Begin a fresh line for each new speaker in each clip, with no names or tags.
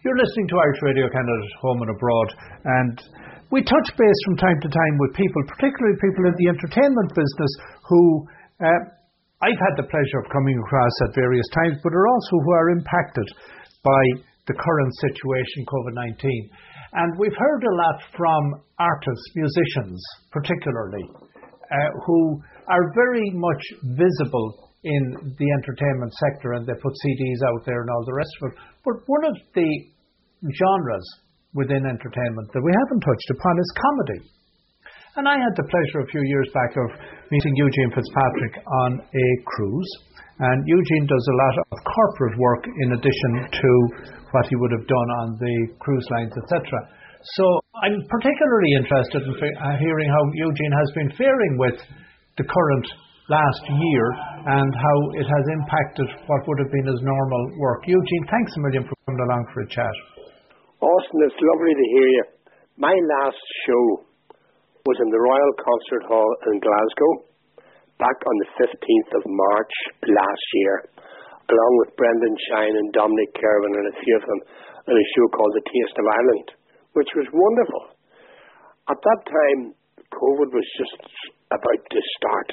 You're listening to Irish Radio Canada at Home and Abroad, and we touch base from time to time with people, particularly people in the entertainment business, who uh, I've had the pleasure of coming across at various times, but are also who are impacted by the current situation, COVID 19. And we've heard a lot from artists, musicians, particularly, uh, who are very much visible in the entertainment sector and they put CDs out there and all the rest of it. But one of the genres within entertainment that we haven't touched upon is comedy. And I had the pleasure a few years back of meeting Eugene Fitzpatrick on a cruise. And Eugene does a lot of corporate work in addition to what he would have done on the cruise lines, etc. So I'm particularly interested in uh, hearing how Eugene has been faring with the current last year and how it has impacted what would have been his normal work. Eugene, thanks a million for coming along for a chat.
Austin, it's lovely to hear you. My last show was in the Royal Concert Hall in Glasgow back on the 15th of March last year, along with Brendan Shine and Dominic Kirwan and a few of them in a show called The Taste of Ireland, which was wonderful. At that time, COVID was just about to start.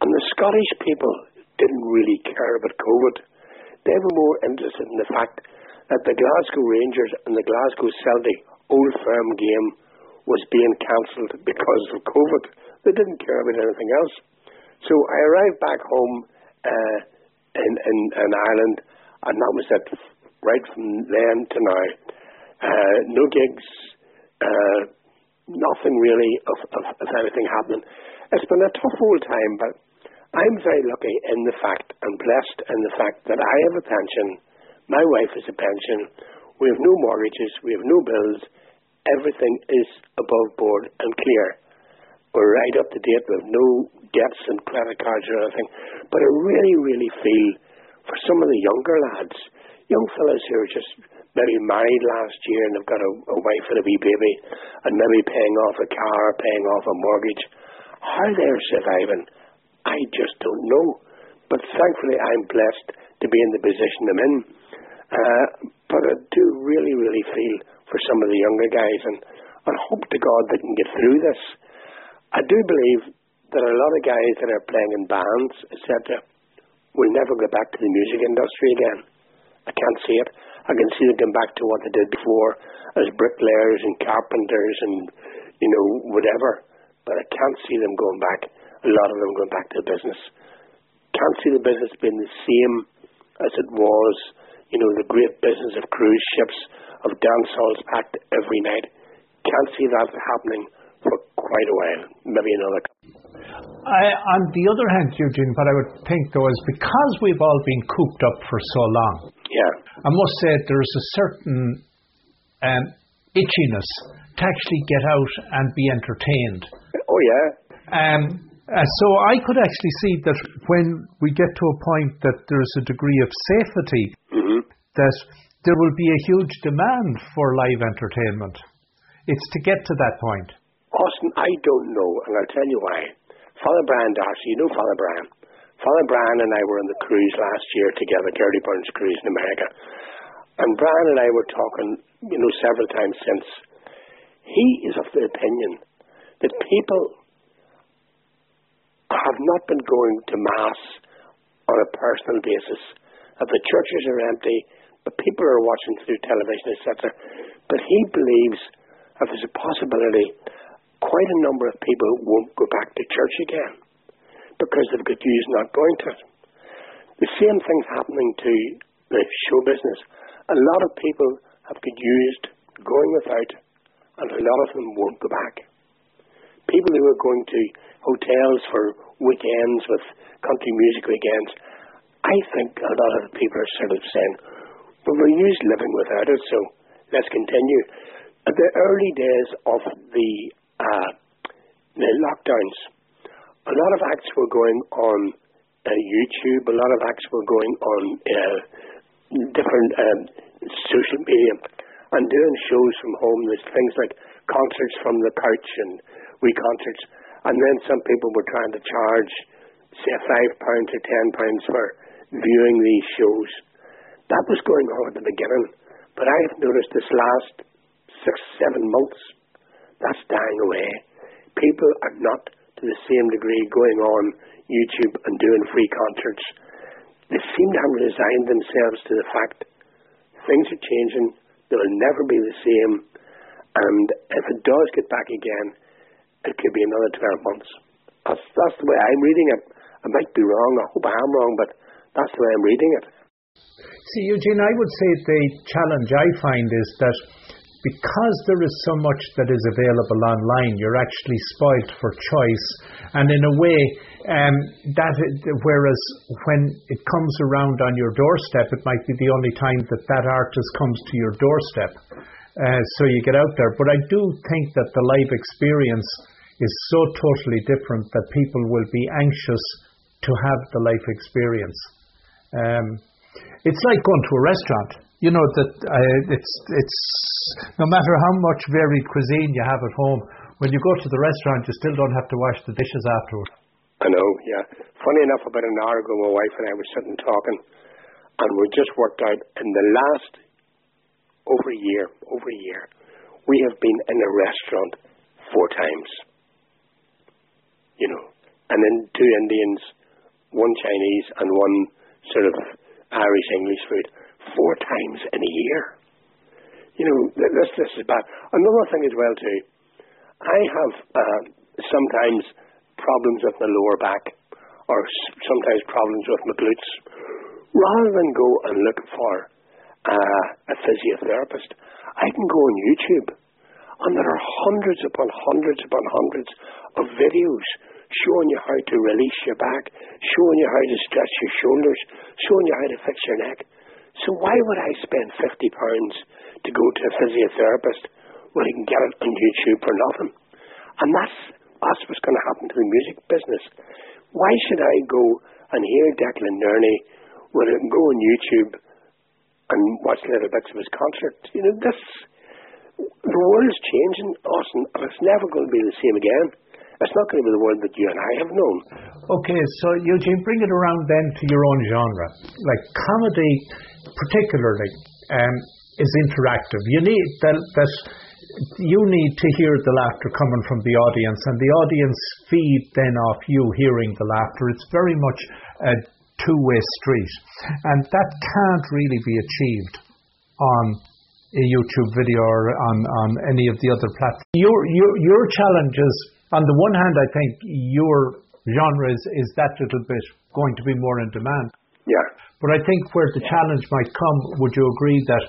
And the Scottish people didn't really care about COVID. They were more interested in the fact that the Glasgow Rangers and the Glasgow Celtic Old Firm game was being cancelled because of COVID. They didn't care about anything else. So I arrived back home uh, in, in, in Ireland, and that was it right from then to now. Uh, no gigs, uh, nothing really of, of, of anything happening. It's been a tough old time, but I'm very lucky in the fact and blessed in the fact that I have a pension. My wife has a pension. We have no mortgages. We have no bills. Everything is above board and clear. We're right up to date. We have no debts and credit cards or anything. But I really, really feel for some of the younger lads, young fellas who are just maybe married last year and they've got a, a wife and a wee baby and maybe paying off a car, paying off a mortgage, how they're surviving I just don't know. But thankfully, I'm blessed to be in the position I'm in. Uh, but I do really, really feel for some of the younger guys and, and hope to God they can get through this. I do believe that a lot of guys that are playing in bands, etc., will never go back to the music industry again. I can't see it. I can see them going back to what they did before as bricklayers and carpenters and, you know, whatever. But I can't see them going back a lot of them going back to business. Can't see the business being the same as it was, you know, the great business of cruise ships, of dance halls packed every night. Can't see that happening for quite a while, maybe another.
I, on the other hand, Eugene, what I would think though is because we've all been cooped up for so long,
yeah,
I must say there's a certain um, itchiness to actually get out and be entertained.
Oh yeah.
Um, uh, so I could actually see that when we get to a point that there's a degree of safety,
mm-hmm.
that there will be a huge demand for live entertainment. It's to get to that point.
Austin, I don't know, and I'll tell you why. Father Brian D'Arcy, you know Father Brian. Father Brian and I were on the cruise last year together, Gerry Burns Cruise in America. And Brian and I were talking, you know, several times since. He is of the opinion that people have not been going to Mass on a personal basis. That the churches are empty, but people are watching through television, etc. But he believes that there's a possibility quite a number of people won't go back to church again because they've got used not going to it. The same thing's happening to the show business. A lot of people have got used going without, and a lot of them won't go back. People who are going to hotels for weekends with country music weekends. I think a lot of people are sort of saying, well, we're used living without it, so let's continue. At the early days of the, uh, the lockdowns, a lot of acts were going on uh, YouTube, a lot of acts were going on uh, different um, social media and doing shows from home. There's things like concerts from the couch and we concerts and then some people were trying to charge, say, five pounds or ten pounds for viewing these shows. That was going on at the beginning. But I've noticed this last six, seven months, that's dying away. People are not to the same degree going on YouTube and doing free concerts. They seem to have resigned themselves to the fact things are changing, they will never be the same, and if it does get back again, it could be another 12 months. That's, that's the way I'm reading it. I might be wrong, I hope I am wrong, but that's the way I'm reading it.
See, Eugene, I would say the challenge I find is that because there is so much that is available online, you're actually spoilt for choice. And in a way, um, that whereas when it comes around on your doorstep, it might be the only time that that artist comes to your doorstep. Uh, so you get out there. But I do think that the live experience is so totally different that people will be anxious to have the life experience. Um, it's like going to a restaurant. You know that uh, it's it's no matter how much varied cuisine you have at home, when you go to the restaurant, you still don't have to wash the dishes afterward.
I know, yeah. Funny enough, about an hour ago, my wife and I were sitting talking, and we just worked out in the last over a year, over a year, we have been in a restaurant four times. You know, and then two Indians, one Chinese, and one sort of Irish English food four times in a year. You know, this this is bad. Another thing as well too, I have uh, sometimes problems with my lower back, or sometimes problems with my glutes. Rather than go and look for uh, a physiotherapist, I can go on YouTube, and there are hundreds upon hundreds upon hundreds of videos showing you how to release your back, showing you how to stretch your shoulders, showing you how to fix your neck. So why would I spend fifty pounds to go to a physiotherapist when I can get it on YouTube for nothing? And that's that's what's going to happen to the music business. Why should I go and hear Declan Nerney when I can go on YouTube and watch little bits of his concert? You know, this the world is changing, Austin, and it's never going to be the same again. It's not going to be the world that you and I have known.
Okay, so Eugene, bring it around then to your own genre. Like comedy, particularly, um, is interactive. You need that, that you need to hear the laughter coming from the audience, and the audience feed then off you hearing the laughter. It's very much a two-way street, and that can't really be achieved on a YouTube video or on, on any of the other platforms. Your, your, your challenge is on the one hand, I think your genre is, is that little bit going to be more in demand.
Yeah.
But I think where the challenge might come, would you agree that,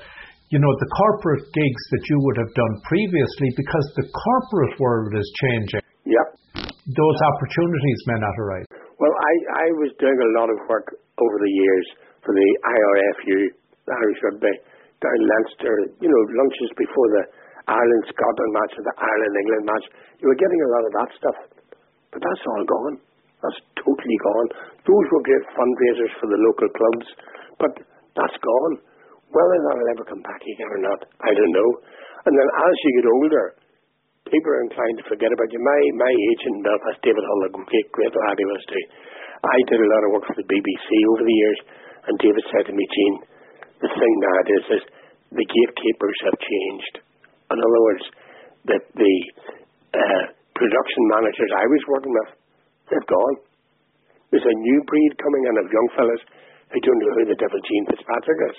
you know, the corporate gigs that you would have done previously, because the corporate world is changing.
Yeah.
Those opportunities may not arise.
Well, I, I was doing a lot of work over the years for the IRFU, the Irish Rugby, down Leinster, you know, lunches before the Ireland Scotland match or the Ireland England match. You were getting a lot of that stuff. But that's all gone. That's totally gone. Those were great fundraisers for the local clubs, but that's gone. Whether that'll ever come back again or not, I don't know. And then as you get older, people are inclined to forget about you. My my agent in Belfast, David Hull, great, great lad he was too. I did a lot of work for the BBC over the years, and David said to me, Gene, the thing now is, is the gatekeepers have changed. In other words, that the uh, production managers I was working with, they've gone. There's a new breed coming in of young fellas who don't know who the devil Gene Fitzpatrick is.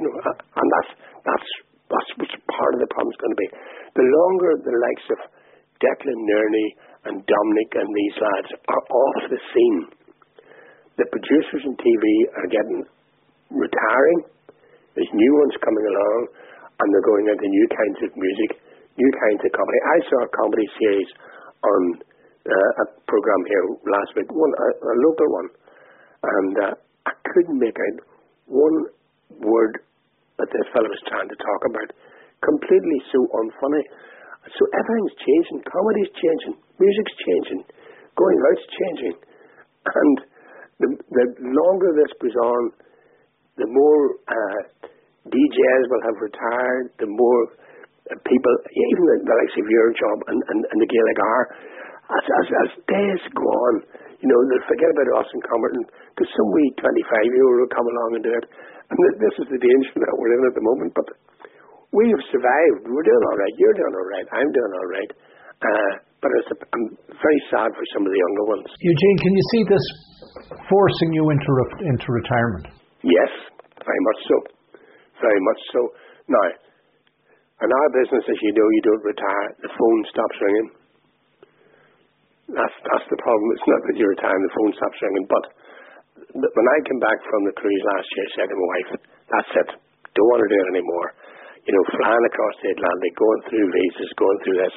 You know, and that's that's that's what's part of the problem is going to be. The longer the likes of Declan Nerney and Dominic and these lads are off the scene, the producers in TV are getting retiring. There's new ones coming along, and they're going into new kinds of music, new kinds of comedy. I saw a comedy series on uh, a program here last week, one a, a local one, and uh, I couldn't make out one word that this fellow was trying to talk about. Completely so unfunny. So everything's changing. Comedy's changing. Music's changing. Going out's changing. And the, the longer this goes on, the more uh, DJs will have retired, the more uh, people, even the, the likes of your job and, and, and the Gaelic are, as, as, as days go on, you know, they'll forget about Austin Comerton because some wee 25 year old will come along and do it. And this is the danger that we're in at the moment. But we have survived. We're doing all right. You're doing all right. I'm doing all right. Uh, but a, I'm very sad for some of the younger ones.
Eugene, can you see this forcing you into re- into retirement?
Yes, very much so. Very much so. Now, in our business, as you know, you don't retire. The phone stops ringing. That's that's the problem. It's not that you retire the phone stops ringing. But when I came back from the cruise last year, I said to my wife, "That's it. Don't want to do it anymore." You know, flying across the Atlantic, going through visas, going through this.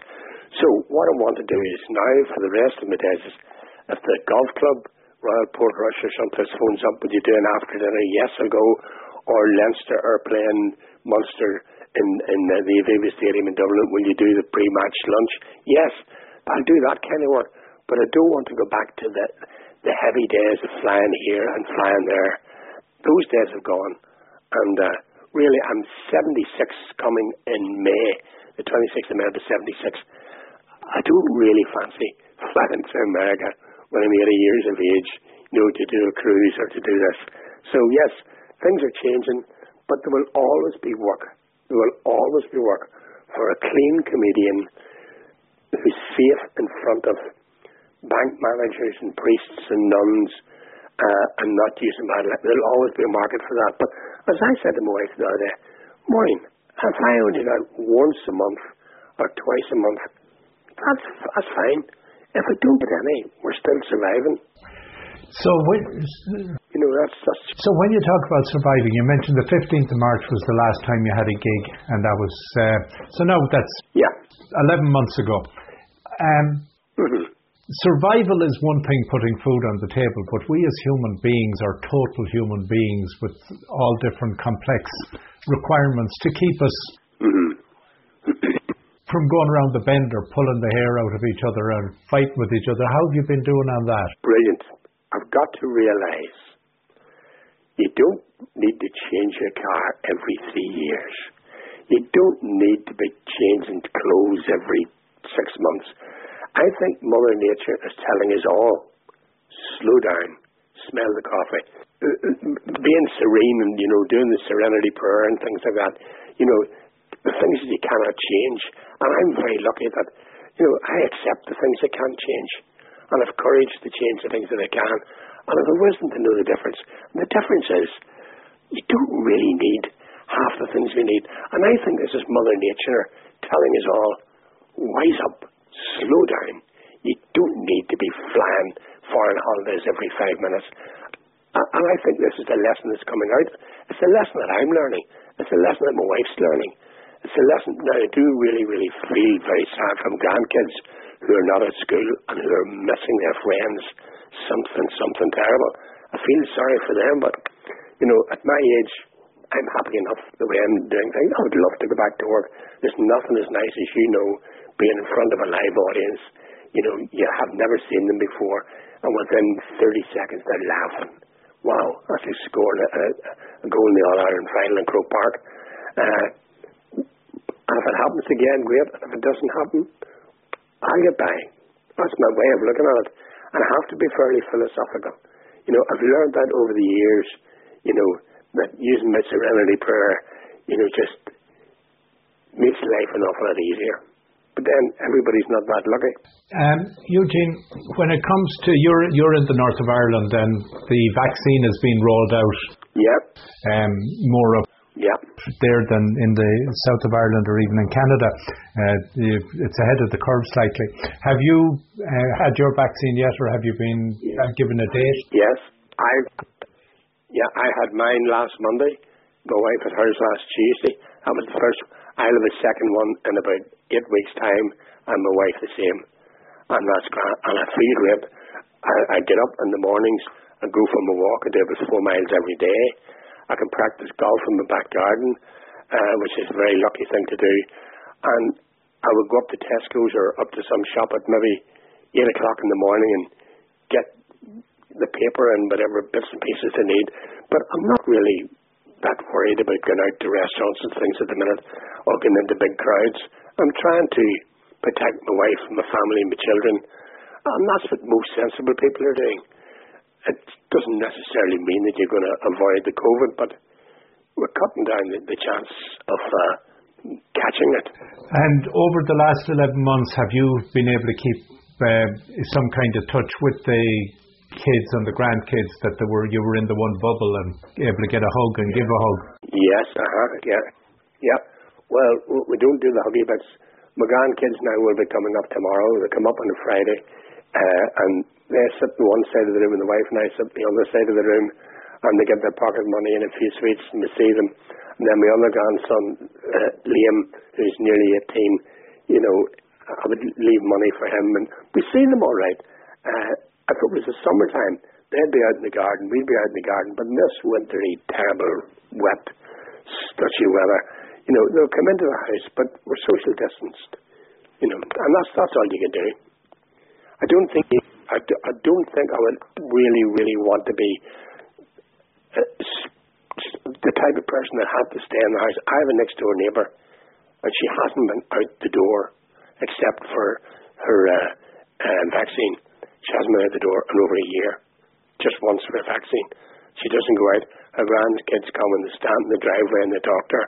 So what I want to do is now, for the rest of my days, is if the golf club, Royal Portrush or something phones up, would you do an after dinner? Yes, I'll go. Or Leinster are playing Munster in, in the, the Aviva Stadium in Dublin. Will you do the pre-match lunch? Yes, I'll do that kind of work. But I don't want to go back to the the heavy days of flying here and flying there. Those days have gone. And uh, really, I'm 76 coming in May, the 26th of May, the 76. I don't really fancy flying to America when I'm 80 years of age, you know, to do a cruise or to do this. So yes, things are changing, but there will always be work. There will always be work for a clean comedian who's safe in front of bank managers and priests and nuns uh, and not using bad language. There'll always be a market for that. But as I said to my wife the other day, Maureen, if I only got once a month or twice a month, that's, that's fine. If we don't get any, we're still surviving.
So when,
You know, that's, that's
so when you talk about surviving, you mentioned the 15th of March was the last time you had a gig, and that was uh, so now that's
yeah.
11 months ago. Um,
Mhm.
Survival is one thing, putting food on the table, but we as human beings are total human beings with all different complex requirements to keep us
Mhm.
from going around the bend or pulling the hair out of each other and fighting with each other. How have you been doing on that?
Brilliant. I've got to realize you don't need to change your car every three years. You don't need to be changing clothes every six months. I think Mother Nature is telling us all, slow down, smell the coffee. Uh, uh, Being serene and, you know, doing the serenity prayer and things like that, you know, the things that you cannot change. And I'm very lucky that, you know, I accept the things that can't change. And have courage to change the things that I can. And have the wisdom to know the difference. And the difference is, you don't really need half the things we need. And I think this is Mother Nature telling us all, wise up, slow down. You don't need to be flying foreign holidays every five minutes. And I think this is the lesson that's coming out. It's a lesson that I'm learning. It's a lesson that my wife's learning. It's a lesson that I do really, really feel very sad from grandkids who are not at school and who are missing their friends. Something, something terrible. I feel sorry for them, but, you know, at my age, I'm happy enough the way I'm doing things. I would love to go back to work. There's nothing as nice as you know being in front of a live audience. You know, you have never seen them before, and within 30 seconds they're laughing. Wow, that's like scoring a, a, goal in the All Ireland final in Croke Park. Uh, and if it happens again, great. If it doesn't happen, I'll get by. That's my way of looking at it. And I have to be fairly philosophical. You know, I've learned that over the years, you know, that using my serenity prayer, you know, just makes life an awful lot easier. But then everybody's not that lucky.
Um, Eugene, when it comes to you're you're in the north of Ireland and the vaccine is being rolled out
Yep,
um, more up
yep.
there than in the south of Ireland or even in Canada. Uh, it's ahead of the curve slightly. Have you uh, had your vaccine yet, or have you been uh, given a date?
Yes, I. Yeah, I had mine last Monday. My wife had hers last Tuesday. That was the first. I'll have a second one in about eight weeks' time, and my wife the same. And that's. And I feel great. I, I get up in the mornings and go for my walk. I do about four miles every day. I can practice golf in my back garden, uh, which is a very lucky thing to do. And I would go up to Tesco's or up to some shop at maybe eight o'clock in the morning and get the paper and whatever bits and pieces they need. But I'm not really that worried about going out to restaurants and things at the minute or getting into big crowds. I'm trying to protect my wife, my family, and my children. And that's what most sensible people are doing. It doesn't necessarily mean that you're going to avoid the COVID, but we're cutting down the, the chance of uh, catching it.
And over the last 11 months, have you been able to keep uh, some kind of touch with the kids and the grandkids that they were you were in the one bubble and able to get a hug and give a hug?
Yes, uh-huh, yeah, yeah. Well, we don't do the huggy bits. My grandkids now will be coming up tomorrow. They come up on a Friday, uh, and they sit on one side of the room, and the wife and I sit on the other side of the room, and they get their pocket money and a few sweets, and we see them. And then my other grandson, uh, Liam, who's nearly 18, you know, I would leave money for him, and we see them all right. Uh, if it was the summertime, they'd be out in the garden, we'd be out in the garden, but in this wintry, terrible, wet, stretchy weather, you know, they'll come into the house, but we're social distanced, you know, and that's that's all you can do. I don't think I, do, I don't think I would really really want to be uh, the type of person that had to stay in the house. I have a next door neighbour, and she hasn't been out the door except for her uh, uh, vaccine. She hasn't been out the door in over a year, just once for a vaccine. She doesn't go out. Her grandkids come and they stand in the driveway and to her.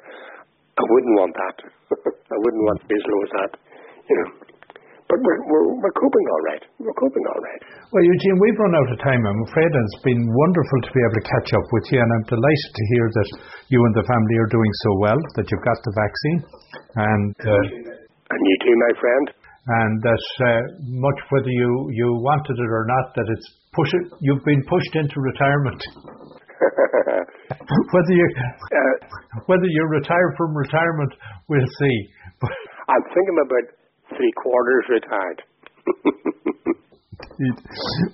I wouldn't want that. I wouldn't want to be as low as that, you know. But we're, we're, we're coping all right. We're coping all right.
Well, Eugene, we've run out of time, I'm afraid, and it's been wonderful to be able to catch up with you. And I'm delighted to hear that you and the family are doing so well, that you've got the vaccine. And, uh,
and you too, my friend.
And that uh, much whether you, you wanted it or not, that it's push it, you've been pushed into retirement. whether you uh, whether you retire from retirement, we'll see.
I'm thinking about three quarters retired.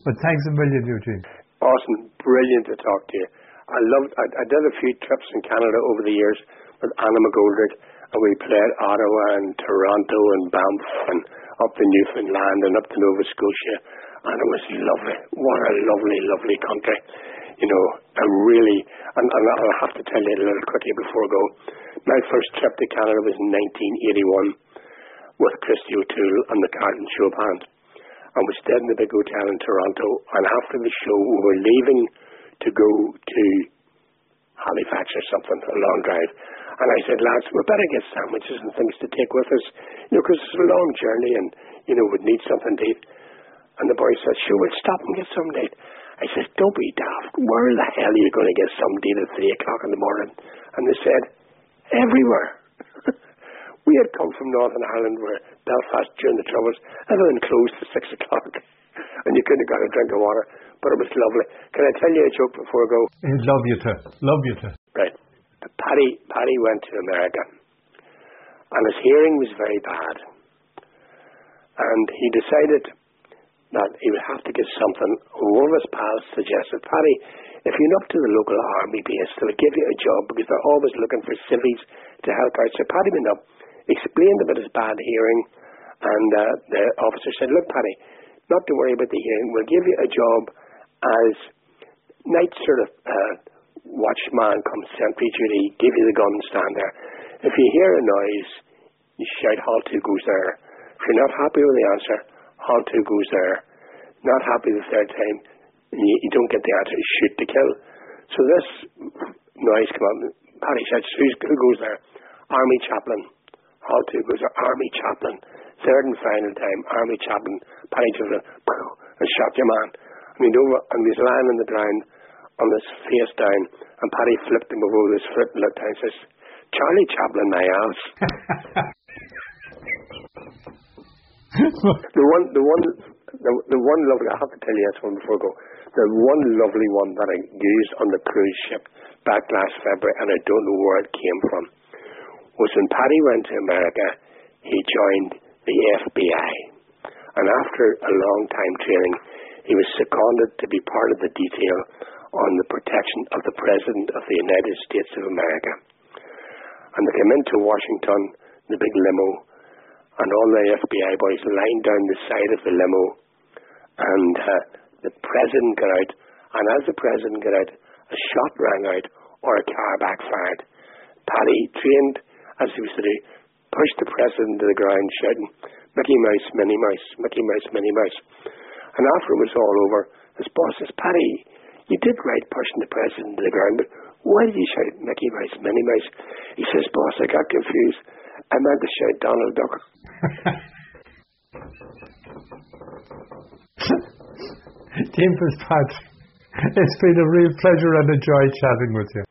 but thanks a million, Eugene.
Austin, brilliant to talk to you. I loved. I, I did a few trips in Canada over the years with Anna McGoldrick, and we played Ottawa and Toronto and Banff and up to Newfoundland and up to Nova Scotia, and it was lovely. What a lovely, lovely country you know, I really, and, and I'll have to tell you a little quickly before I go. My first trip to Canada was in 1981 with Christy O'Toole and the Carlton Show Band. And we stayed in the big hotel in Toronto. And after the show, we were leaving to go to Halifax or something, a long drive. And I said, lads, we better get sandwiches and things to take with us, you know, because it's a long journey and, you know, we'd need something to eat. And the boy said, sure, we'll stop and get something to eat. I said, don't be daft. Where the hell are you going to get some date at 3 o'clock in the morning? And they said, everywhere. we had come from Northern Ireland where Belfast during the Troubles, everything closed at 6 o'clock. and you couldn't have got a drink of water. But it was lovely. Can I tell you a joke before I go?
Love you to. Love you to.
Right. Paddy, Paddy went to America. And his hearing was very bad. And he decided that he would have to get something. One of his pals suggested, Paddy, if you're up to the local army base, they'll give you a job because they're always looking for civvies to help out. So Paddy went up, explained about his bad hearing, and uh, the officer said, look, Paddy, not to worry about the hearing. We'll give you a job as night sort of uh, watchman comes sentry duty, give you the gun stand there. If you hear a noise, you shout, halt, who goes there? If you're not happy with the answer, who goes there? Not happy the third time, you, you don't get the answer, shoot to kill. So this noise came up. Paddy said, who goes there? Army chaplain. Who goes there? Army chaplain. Third and final time, Army chaplain. Paddy it and shot your man. And he, over, and he was lying on the ground on his face down, and Paddy flipped him over with his foot and looked down and says, Charlie Chaplin, my ass. the one, the one, the, the one lovely. I have to tell you this one before I go. The one lovely one that I used on the cruise ship back last February, and I don't know where it came from, was when Paddy went to America. He joined the FBI, and after a long time training, he was seconded to be part of the detail on the protection of the President of the United States of America. And they came into Washington, the big limo, and all the FBI boys lined down the side of the limo, and uh, the President got out, and as the President got out, a shot rang out, or a car backfired. Paddy, trained as he was to do, pushed the President to the ground, shouting, Mickey Mouse, Minnie Mouse, Mickey Mouse, Minnie Mouse. And after it was all over, his boss says, Paddy, you did right pushing the president to the ground, but Why did you shout Mickey Mouse, Minnie Mouse? He says, Boss, I got confused. I meant to shout Donald Duck.
Tim Fitzpatrick, it's been a real pleasure and a joy chatting with you.